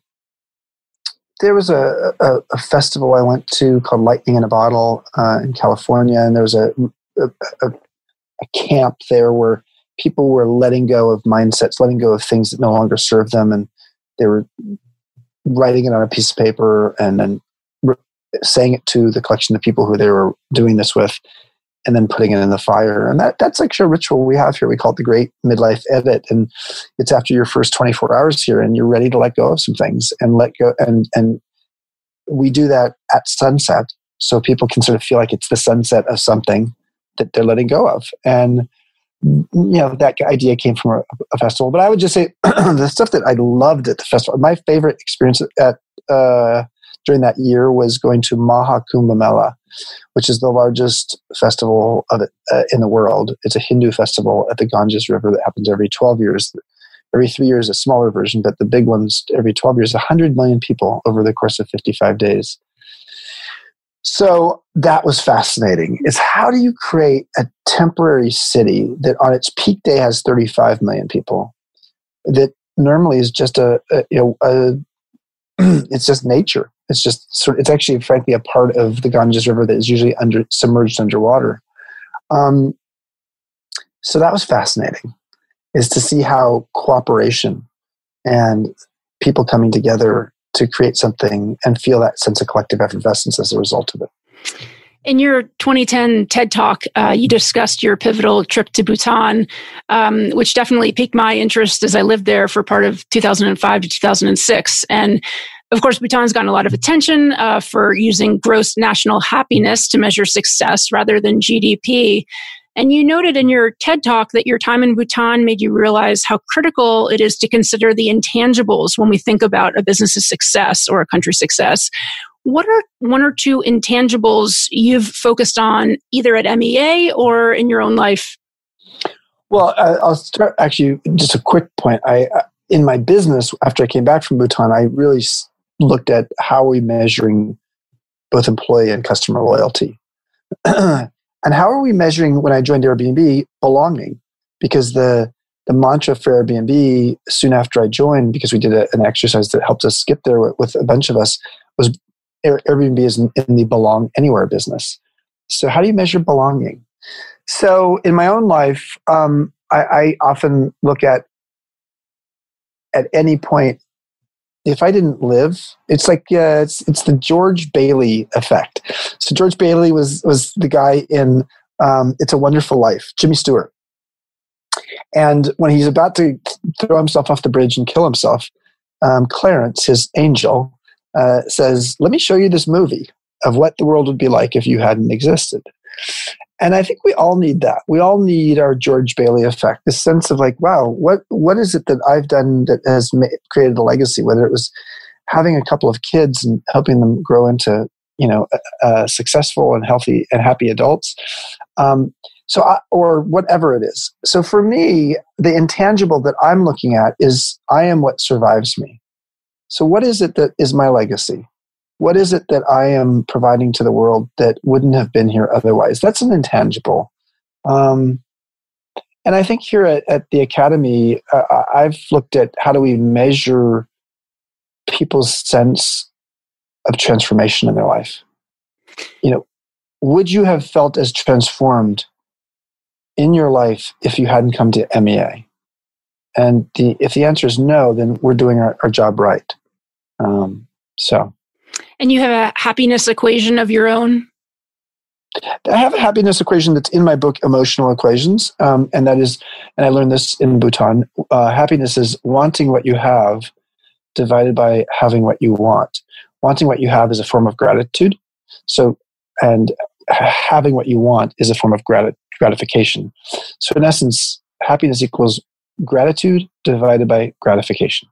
there was a, a, a, festival I went to called Lightning in a Bottle uh, in California, and there was a, a, a camp there where people were letting go of mindsets, letting go of things that no longer serve them, and they were writing it on a piece of paper and then re- saying it to the collection of people who they were doing this with. and then putting it in the fire. And that, that's actually a ritual we have here. We call it the great midlife edit. And it's after your first 24 hours here and you're ready to let go of some things and let go. And, and we do that at sunset. So people can sort of feel like it's the sunset of something that they're letting go of. And, you know, that idea came from a, a festival. But I would just say the stuff that I loved at the festival, my favorite experience at, uh, during that year was going to Maha Kumbh Mela, which is the largest festival of uh, in the world. It's a Hindu festival at the Ganges River that happens every 12 years. Every three years, a smaller version, but the big ones every 12 years, 100 million people over the course of 55 days. So that was fascinating. Is how do you create a temporary city that on its peak day has 35 million people that normally is just a, a you know a, it's just nature it's just sort. of, It's actually, frankly, a part of the Ganges River that is usually under submerged underwater. Um, so that was fascinating, is to see how cooperation and people coming together to create something and feel that sense of collective effervescence as a result of it. In your 2010 TED Talk, uh, you discussed your pivotal trip to Bhutan, um, which definitely piqued my interest as I lived there for part of 2005 to 2006. And of course, Bhutan's gotten a lot of attention uh, for using gross national happiness to measure success rather than GDP. And you noted in your TED talk that your time in Bhutan made you realize how critical it is to consider the intangibles when we think about a business's success or a country's success. What are one or two intangibles you've focused on either at MEA or in your own life? Well, I'll start actually just a quick point. I in my business after I came back from Bhutan, I really looked at how are we measuring both employee and customer loyalty. and how are we measuring when I joined Airbnb belonging? Because the the mantra for Airbnb soon after I joined, because we did a, an exercise that helped us get there with, with a bunch of us, was Airbnb is in, in the belong anywhere business. So how do you measure belonging? So in my own life, um, I, I often look at at any point if I didn't live, it's like uh, it's it's the George Bailey effect. So George Bailey was was the guy in um, It's a Wonderful Life, Jimmy Stewart. And when he's about to throw himself off the bridge and kill himself, um, Clarence, his angel, uh, says, "Let me show you this movie of what the world would be like if you hadn't existed." and I think we all need that. We all need our George Bailey effect, this sense of like, wow, what what is it that I've done that has made, created a legacy? Whether it was having a couple of kids and helping them grow into you know uh, successful and healthy and happy adults, um, so I, or whatever it is. So for me, the intangible that I'm looking at is I am what survives me. So what is it that is my legacy? what is it that I am providing to the world that wouldn't have been here otherwise? That's an intangible. Um, and I think here at, at the Academy, uh, I've looked at how do we measure people's sense of transformation in their life. You know, would you have felt as transformed in your life if you hadn't come to MEA? And the, if the answer is no, then we're doing our, our job right. Um, so. And you have a happiness equation of your own? I have a happiness equation that's in my book, Emotional Equations. Um, and that is, and I learned this in Bhutan uh, happiness is wanting what you have divided by having what you want. Wanting what you have is a form of gratitude. So, and having what you want is a form of grat- gratification. So, in essence, happiness equals gratitude divided by gratification.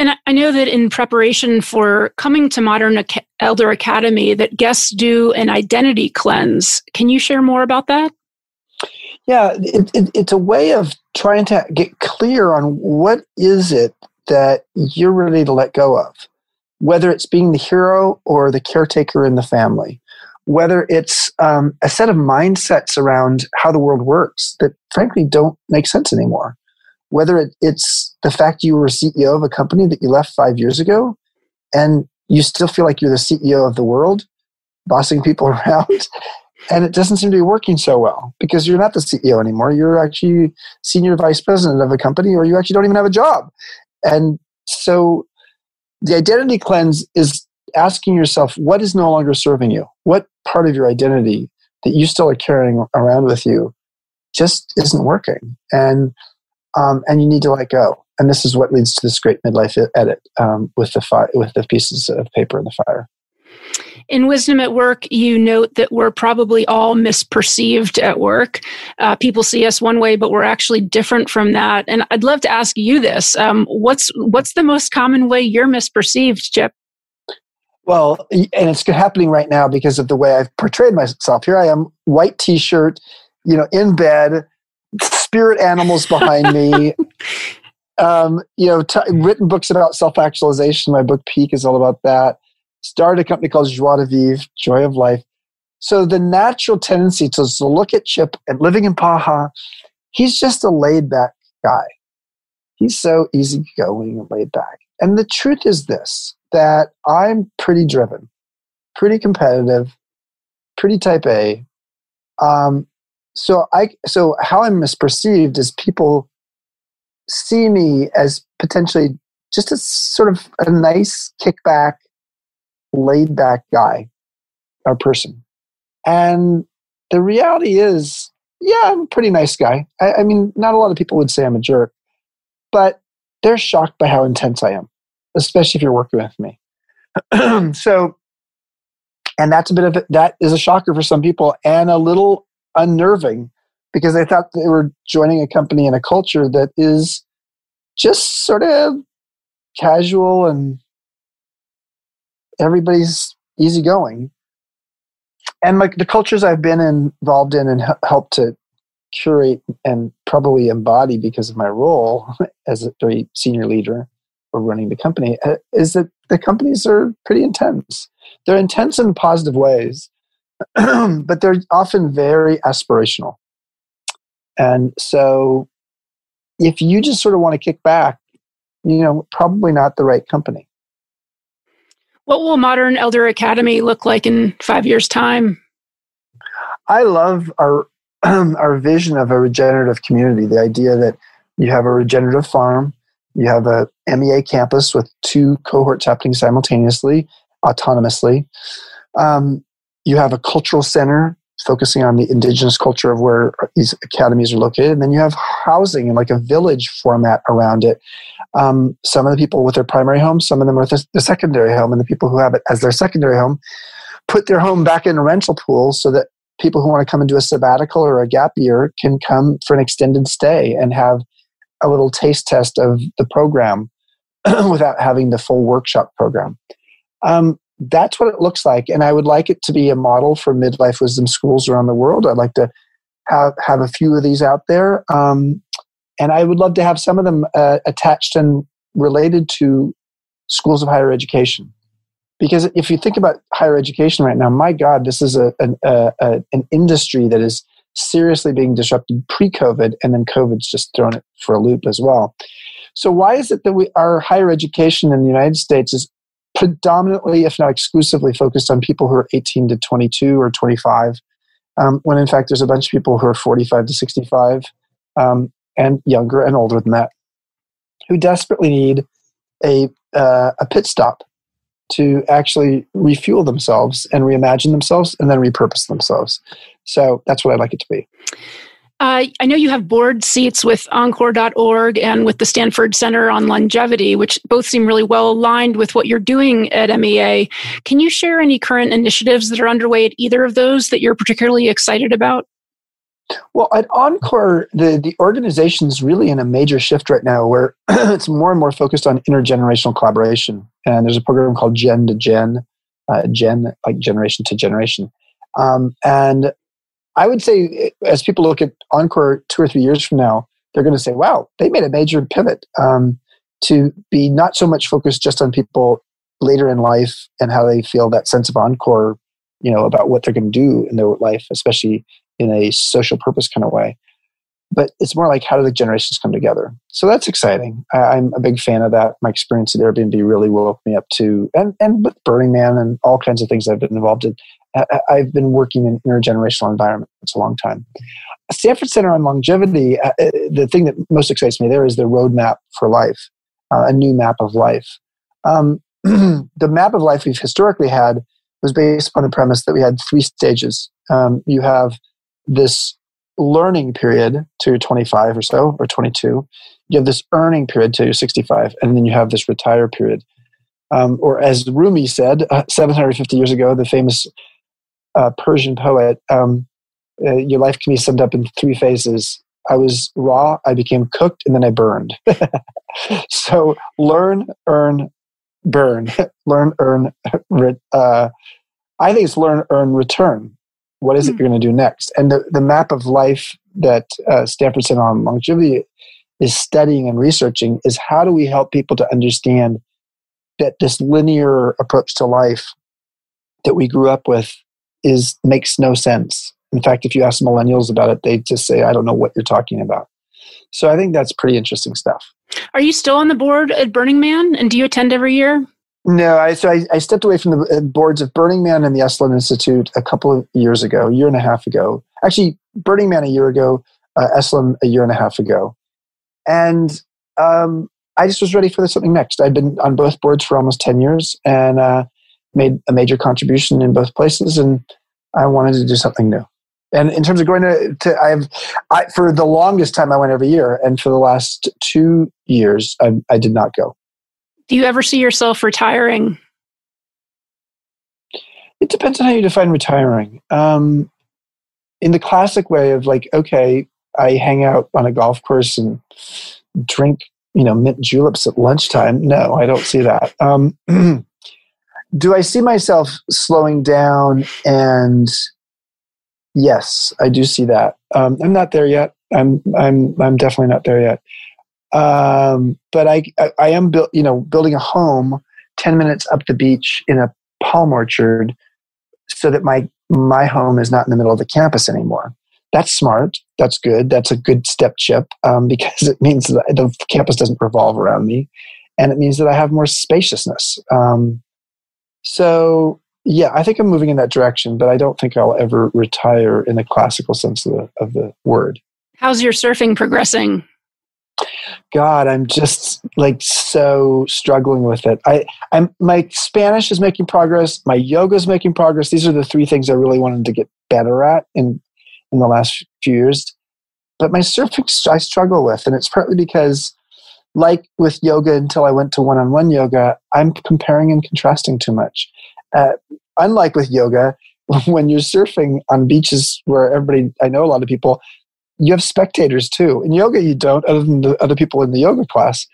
And I know that in preparation for coming to Modern Elder Academy, that guests do an identity cleanse. Can you share more about that? Yeah, it, it, it's a way of trying to get clear on what is it that you're ready to let go of, whether it's being the hero or the caretaker in the family, whether it's um, a set of mindsets around how the world works that frankly don't make sense anymore whether it, it's the fact you were CEO of a company that you left five years ago and you still feel like you're the CEO of the world, bossing people around, and it doesn't seem to be working so well because you're not the CEO anymore. You're actually senior vice president of a company, or you actually don't even have a job. And so the identity cleanse is asking yourself what is no longer serving you? What part of your identity that you still are carrying around with you just isn't working. And, um, and you need to let go. And this is what leads to this great midlife edit um, with the fire, with the pieces of paper in the fire. In Wisdom at Work, you note that we're probably all misperceived at work. Uh, people see us one way, but we're actually different from that. And I'd love to ask you this: um, what's what's the most common way you're misperceived, Chip? Well, and it's happening right now because of the way I've portrayed myself. Here I am, white T-shirt, you know, in bed, spirit animals behind me. um, you know, t- written books about self-actualization. My book Peak is all about that started a company called Joie de Vivre, Joy of Life. So the natural tendency to, to look at Chip and living in Baja, he's just a laid back guy. He's so easygoing and laid back. And the truth is this that I'm pretty driven, pretty competitive, pretty type A. Um, so I so how I'm misperceived is people see me as potentially just a sort of a nice kickback laid back guy or person. And the reality is, yeah, I'm a pretty nice guy. I, I, mean, not a lot of people would say I'm a jerk, but they're shocked by how intense I am, especially if you're working with me. so, and that's a bit of that is a shocker for some people and a little unnerving because they thought they were joining a company and a culture that is just sort of casual and everybody's easygoing. And like the cultures I've been involved in and helped to curate and probably embody because of my role as a very senior leader or running the company uh, is that the companies are pretty intense. They're intense in positive ways, but they're often very aspirational. And so if you just sort of want to kick back, you know, probably not the right company. What will Modern Elder Academy look like in five years' time? I love our our vision of a regenerative community. The idea that you have a regenerative farm, you have a MEA campus with two cohorts happening simultaneously, autonomously. Um, you have a cultural center focusing on the indigenous culture of where these academies are located. And then you have housing in like a village format around it um, some of the people with their primary home, some of them with the secondary home, and the people who have it as their secondary home put their home back in a rental pool so that people who want to come and do a sabbatical or a gap year can come for an extended stay and have a little taste test of the program without having the full workshop program. Um, that's what it looks like, and I would like it to be a model for midlife wisdom schools around the world. I'd like to have have a few of these out there. Um, and I would love to have some of them uh, attached and related to schools of higher education. Because if you think about higher education right now, my God, this is a, an, a, a, an industry that is seriously being disrupted pre COVID, and then COVID's just thrown it for a loop as well. So, why is it that we, our higher education in the United States is predominantly, if not exclusively, focused on people who are 18 to 22 or 25, um, when in fact there's a bunch of people who are 45 to 65? Um, and younger and older than that who desperately need a, uh, a pit stop to actually refuel themselves and reimagine themselves and then repurpose themselves. So that's what I'd like it to be. Uh, I know you have board seats with Encore.org and with the Stanford Center on Longevity, which both seem really well aligned with what you're doing at MEA. Can you share any current initiatives that are underway at either of those that you're particularly excited about? Well, at Encore, the, the organization is really in a major shift right now where it's more and more focused on intergenerational collaboration. And there's a program called Gen to Gen, uh, Gen, like generation to generation. Um, and I would say, as people look at Encore two or three years from now, they're going to say, wow, they made a major pivot um, to be not so much focused just on people later in life and how they feel that sense of Encore, you know, about what they're going to do in their life, especially in a social purpose kind of way. But it's more like how do the generations come together? So that's exciting. I, am a big fan of that. My experience at Airbnb really woke me up to, and, and with Burning Man and all kinds of things I've been involved in. I've been working in intergenerational environments a long time. Stanford Center on Longevity, uh, uh, the thing that most excites me there is the roadmap for life, uh, a new map of life. Um, the map of life we've historically had was based upon the premise that we had three stages. Um, you have this learning period to 25 or so, or 22. You have this earning period to 65, and then you have this retire period. Um, or as Rumi said uh, 750 years ago, the famous uh, Persian poet, um, uh, your life can be summed up in three phases. I was raw, I became cooked, and then I burned. so learn, earn, burn. learn, earn, uh, I think it's learn, earn, return. What is it hmm. you're going to do next? And the, the map of life that uh, Stanford Center on Longevity is studying and researching is how do we help people to understand that this linear approach to life that we grew up with is makes no sense. In fact, if you ask millennials about it, they just say, "I don't know what you're talking about." So I think that's pretty interesting stuff. Are you still on the board at Burning Man, and do you attend every year? No, I, so I, I, stepped away from the uh, boards of Burning Man and the Esalen Institute a couple of years ago, a year and a half ago. Actually, Burning Man a year ago, uh, Esalen a year and a half ago. And um, I just was ready for something next. I'd been on both boards for almost 10 years and uh, made a major contribution in both places, and I wanted to do something new. And in terms of going to, to I've, I, for the longest time, I went every year. And for the last two years, I, I did not go. Do you ever see yourself retiring? It depends on how you define retiring. Um, in the classic way of like, okay, I hang out on a golf course and drink, you know, mint juleps at lunchtime. No, I don't see that. Um, do I see myself slowing down? And yes, I do see that. Um, I'm not there yet. I'm I'm I'm definitely not there yet. Um, but I, I, I am you know, building a home 10 minutes up the beach in a palm orchard so that my, my home is not in the middle of the campus anymore. That's smart. That's good. That's a good step chip um, because it means that the campus doesn't revolve around me, and it means that I have more spaciousness. Um, so yeah, I think I'm moving in that direction, but I don't think I'll ever retire in the classical sense of the, of the word. How's your surfing progressing? God, I'm just like so struggling with it. I, I'm my Spanish is making progress. My yoga is making progress. These are the three things I really wanted to get better at in in the last few years. But my surfing, I struggle with, and it's partly because, like with yoga, until I went to one-on-one yoga, I'm comparing and contrasting too much. Uh, unlike with yoga, when you're surfing on beaches where everybody, I know a lot of people, you have spectators too. In yoga, you don't, other than the other people in the yoga class.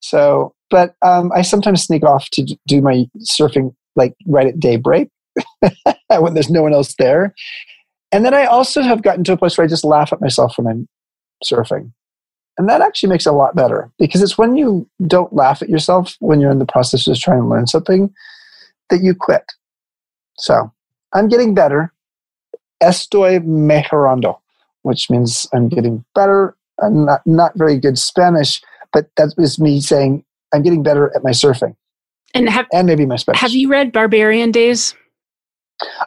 So, but um, I sometimes sneak off to do my surfing like right at daybreak when there's no one else there. And then I also have gotten to a place where I just laugh at myself when I'm surfing. And that actually makes it a lot better because it's when you don't laugh at yourself when you're in the process of trying to learn something that you quit. So I'm getting better. Estoy mejorando which means I'm getting better. I'm not, not very good Spanish, but that was me saying I'm getting better at my surfing. And have and maybe my Spanish. Have you read Barbarian Days?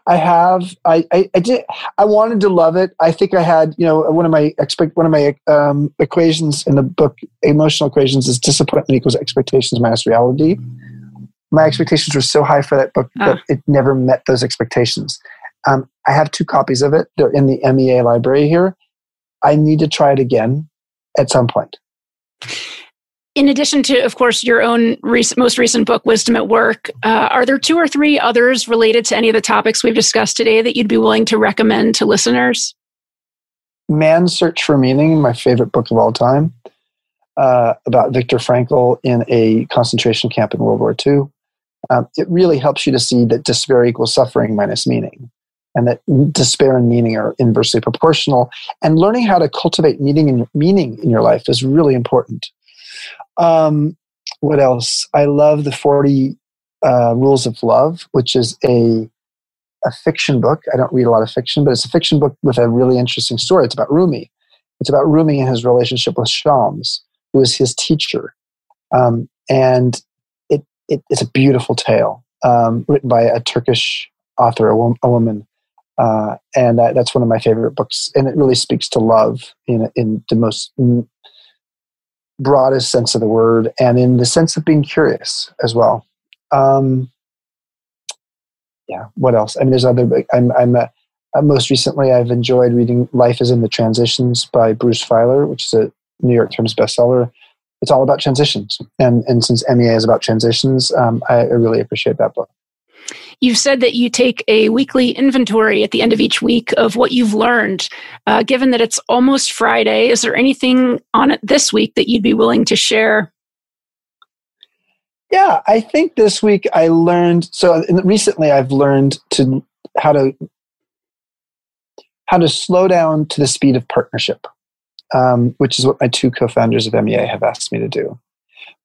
I have. I, I, I, did. I wanted to love it. I think I had. You know, one of my expect one of my um, equations in the book, emotional equations, is disappointment equals expectations minus reality. My expectations were so high for that book ah. that it never met those expectations. Um, I have two copies of it. They're in the MEA library here. I need to try it again at some point. In addition to, of course, your own most recent book, Wisdom at Work, uh, are there two or three others related to any of the topics we've discussed today that you'd be willing to recommend to listeners? Man's Search for Meaning, my favorite book of all time, uh, about Viktor Frankl in a concentration camp in World War II. Um, it really helps you to see that despair equals suffering minus meaning and that despair and meaning are inversely proportional. And learning how to cultivate meaning in, meaning in your life is really important. Um, what else? I love the 40 uh, Rules of Love, which is a, a fiction book. I don't read a lot of fiction, but it's a fiction book with a really interesting story. It's about Rumi. It's about Rumi and his relationship with Shams, who is his teacher. Um, and it, it, it's a beautiful tale um, written by a Turkish author, a, a woman uh, and that, that's one of my favorite books. And it really speaks to love in in the most broadest sense of the word, and in the sense of being curious as well. Um, yeah. What else? I mean, there's other. I'm. I'm. Uh, most recently, I've enjoyed reading "Life Is in the Transitions" by Bruce Feiler, which is a New York Times bestseller. It's all about transitions, and and since MEA is about transitions, um, I, I really appreciate that book. You've said that you take a weekly inventory at the end of each week of what you've learned. Uh, given that it's almost Friday, is there anything on it this week that you'd be willing to share? Yeah, I think this week I learned. So recently, I've learned to how to how to slow down to the speed of partnership, um, which is what my two co-founders of MEA have asked me to do.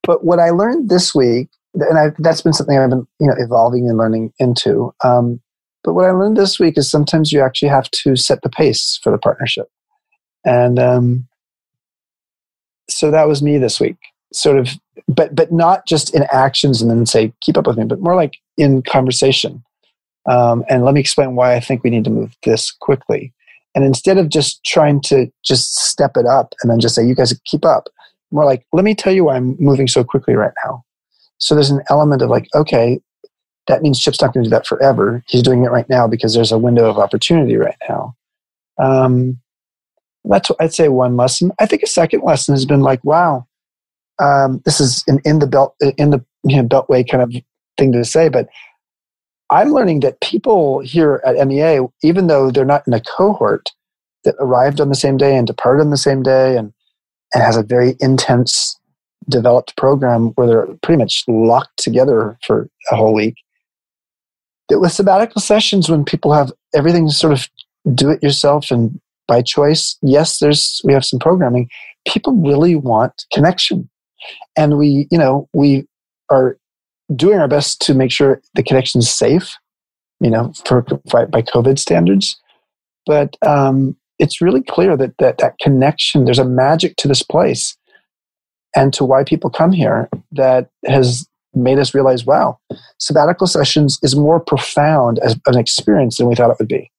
But what I learned this week and I, that's been something I've been you know evolving and learning into. Um, but what I learned this week is sometimes you actually have to set the pace for the partnership, and um, so that was me this week. Sort of, but but not just in actions and then say keep up with me, but more like in conversation. Um, and let me explain why I think we need to move this quickly. And instead of just trying to just step it up and then just say you guys keep up, more like let me tell you why I'm moving so quickly right now so there's an element of like, okay, that means Chip's not going to do that forever. He's doing it right now because there's a window of opportunity right now. Um, that's what I'd say one lesson. I think a second lesson has been like, wow, um, this is in, in the belt in the you know, beltway kind of thing to say, but I'm learning that people here at MEA, even though they're not in a cohort that arrived on the same day and departed on the same day and, and has a very intense developed program where they're pretty much locked together for a whole week. That with sabbatical sessions, when people have everything sort of do it yourself and by choice, yes, there's we have some programming. People really want connection, and we, you know, we are doing our best to make sure the connection is safe, you know, for by, by COVID standards. But um, it's really clear that, that that connection, there's a magic to this place and to why people come here that has made us realize wow, sabbatical sessions is more profound as an experience than we thought it would be.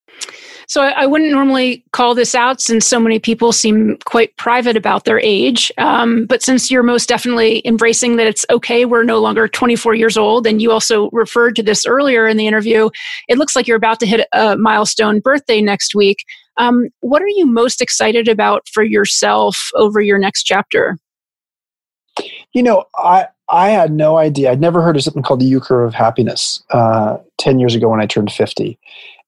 So I, wouldn't normally call this out since so many people seem quite private about their age. Um, but since you're most definitely embracing that it's okay, we're no longer 24 years old, and you also referred to this earlier in the interview, it looks like you're about to hit a milestone birthday next week. Um, what are you most excited about for yourself over your next chapter? You know, I I had no idea. I'd never heard of something called the U curve of happiness uh, ten years ago when I turned fifty.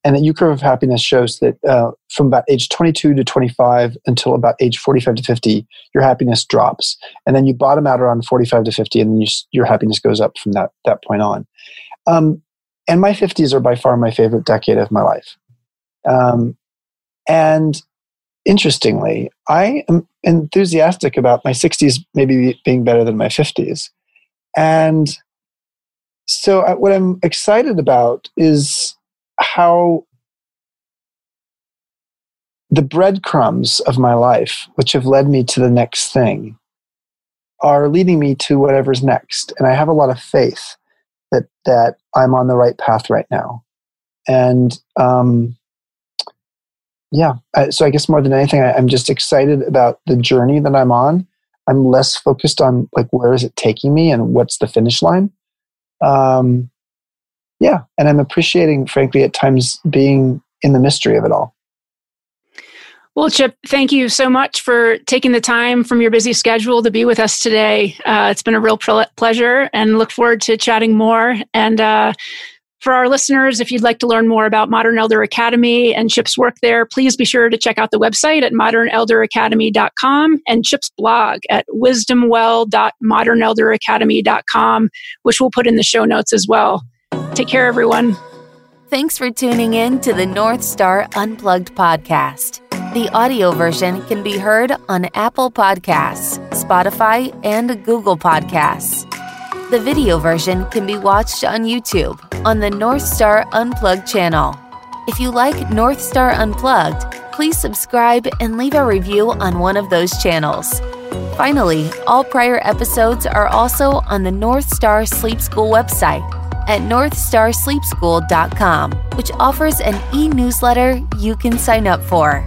And the U curve of happiness shows that uh, from about age 22 to 25 until about age 45 to 50, your happiness drops, and then you bottom out around 45 to 50, and then you, your happiness goes up from that that point on. Um, and my 50s are by far my favorite decade of my life. Um, and interestingly, I am enthusiastic about my 60s maybe being better than my 50s. And so, uh, what I'm excited about is how the breadcrumbs of my life, which have led me to the next thing, are leading me to whatever's next. And I have a lot of faith that, that I'm on the right path right now. And um, yeah so i guess more than anything I, i'm just excited about the journey that i'm on i'm less focused on like where is it taking me and what's the finish line um yeah and i'm appreciating frankly at times being in the mystery of it all well, Chip, thank you so much for taking the time from your busy schedule to be with us today. Uh, it's been a real pleasure and look forward to chatting more. And uh, for our listeners, if you'd like to learn more about Modern Elder Academy and Chip's work there, please be sure to check out the website at modernelderacademy.com and Chip's blog at wisdomwell.modernelderacademy.com, which we'll put in the show notes as well. Take care, everyone. Thanks for tuning in to the North Star Unplugged podcast. The audio version can be heard on Apple Podcasts, Spotify, and Google Podcasts. The video version can be watched on YouTube on the North Star Unplugged channel. If you like North Star Unplugged, please subscribe and leave a review on one of those channels. Finally, all prior episodes are also on the North Star Sleep School website at northstarsleepschool.com, which offers an e newsletter you can sign up for.